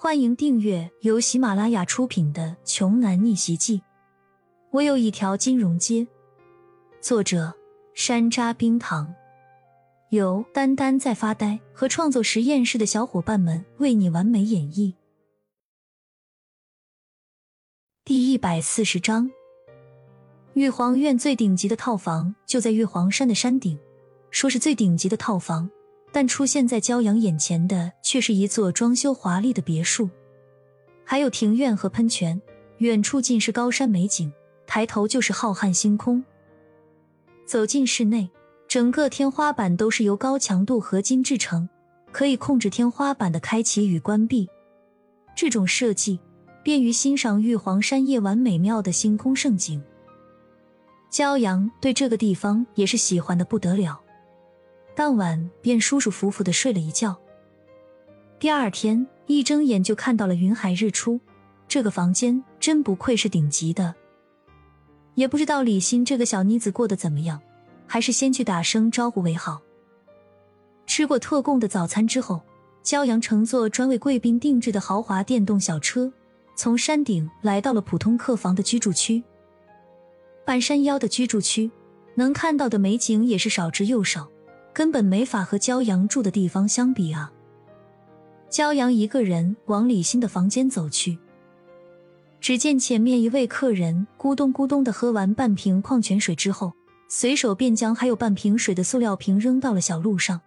欢迎订阅由喜马拉雅出品的《穷男逆袭记》。我有一条金融街，作者山楂冰糖，由丹丹在发呆和创作实验室的小伙伴们为你完美演绎。第一百四十章，玉皇院最顶级的套房就在玉皇山的山顶，说是最顶级的套房。但出现在骄阳眼前的却是一座装修华丽的别墅，还有庭院和喷泉，远处尽是高山美景，抬头就是浩瀚星空。走进室内，整个天花板都是由高强度合金制成，可以控制天花板的开启与关闭。这种设计便于欣赏玉皇山夜晚美妙的星空盛景。骄阳对这个地方也是喜欢的不得了。当晚便舒舒服服的睡了一觉。第二天一睁眼就看到了云海日出，这个房间真不愧是顶级的。也不知道李欣这个小妮子过得怎么样，还是先去打声招呼为好。吃过特供的早餐之后，焦阳乘坐专为贵宾定制的豪华电动小车，从山顶来到了普通客房的居住区。半山腰的居住区，能看到的美景也是少之又少。根本没法和骄阳住的地方相比啊！骄阳一个人往李欣的房间走去，只见前面一位客人咕咚咕咚的喝完半瓶矿泉水之后，随手便将还有半瓶水的塑料瓶扔到了小路上。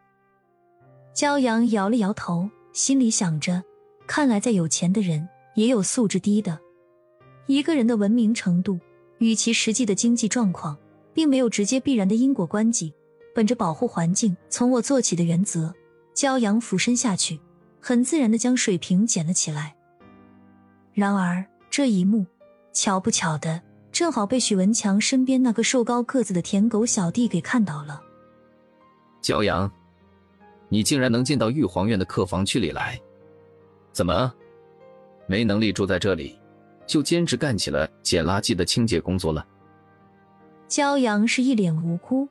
骄阳摇了摇头，心里想着：看来再有钱的人也有素质低的。一个人的文明程度与其实际的经济状况，并没有直接必然的因果关系。本着保护环境、从我做起的原则，骄阳俯身下去，很自然的将水瓶捡了起来。然而这一幕，巧不巧的，正好被许文强身边那个瘦高个子的舔狗小弟给看到了。骄阳，你竟然能进到玉皇院的客房区里来？怎么，没能力住在这里，就兼职干起了捡垃圾的清洁工作了？骄阳是一脸无辜。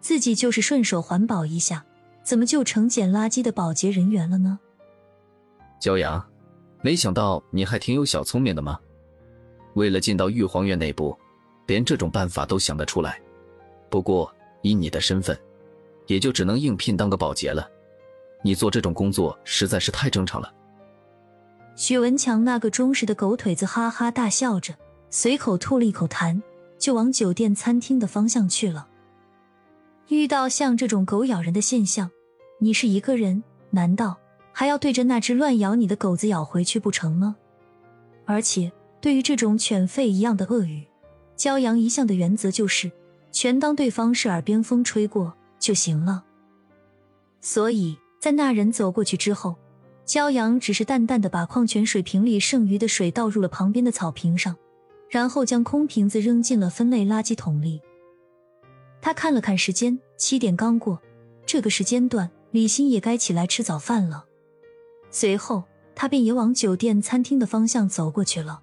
自己就是顺手环保一下，怎么就成捡垃圾的保洁人员了呢？骄阳，没想到你还挺有小聪明的嘛！为了进到玉皇院内部，连这种办法都想得出来。不过以你的身份，也就只能应聘当个保洁了。你做这种工作实在是太正常了。许文强那个忠实的狗腿子哈哈大笑着，随口吐了一口痰，就往酒店餐厅的方向去了。遇到像这种狗咬人的现象，你是一个人，难道还要对着那只乱咬你的狗子咬回去不成吗？而且对于这种犬吠一样的恶语，骄阳一向的原则就是，全当对方是耳边风吹过就行了。所以在那人走过去之后，骄阳只是淡淡的把矿泉水瓶里剩余的水倒入了旁边的草坪上，然后将空瓶子扔进了分类垃圾桶里。他看了看时间，七点刚过，这个时间段李欣也该起来吃早饭了。随后，他便也往酒店餐厅的方向走过去了。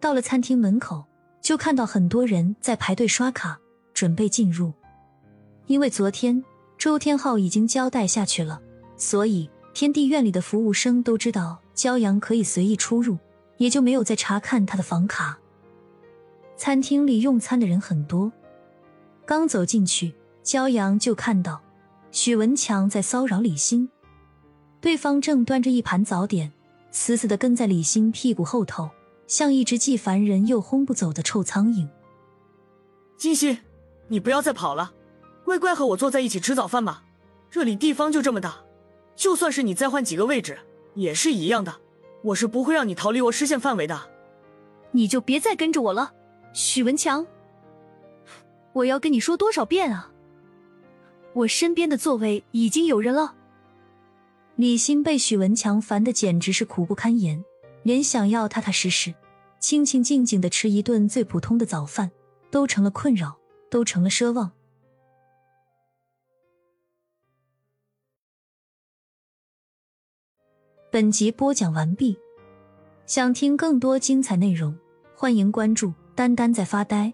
到了餐厅门口，就看到很多人在排队刷卡，准备进入。因为昨天周天浩已经交代下去了，所以天地院里的服务生都知道骄阳可以随意出入，也就没有再查看他的房卡。餐厅里用餐的人很多。刚走进去，骄阳就看到许文强在骚扰李欣，对方正端着一盘早点，死死的跟在李欣屁股后头，像一只既烦人又轰不走的臭苍蝇。金欣，你不要再跑了，乖乖和我坐在一起吃早饭吧。这里地方就这么大，就算是你再换几个位置，也是一样的。我是不会让你逃离我视线范围的。你就别再跟着我了，许文强。我要跟你说多少遍啊！我身边的座位已经有人了。李欣被许文强烦的简直是苦不堪言，连想要踏踏实实、清清静静的吃一顿最普通的早饭都成了困扰，都成了奢望。本集播讲完毕，想听更多精彩内容，欢迎关注“丹丹在发呆”。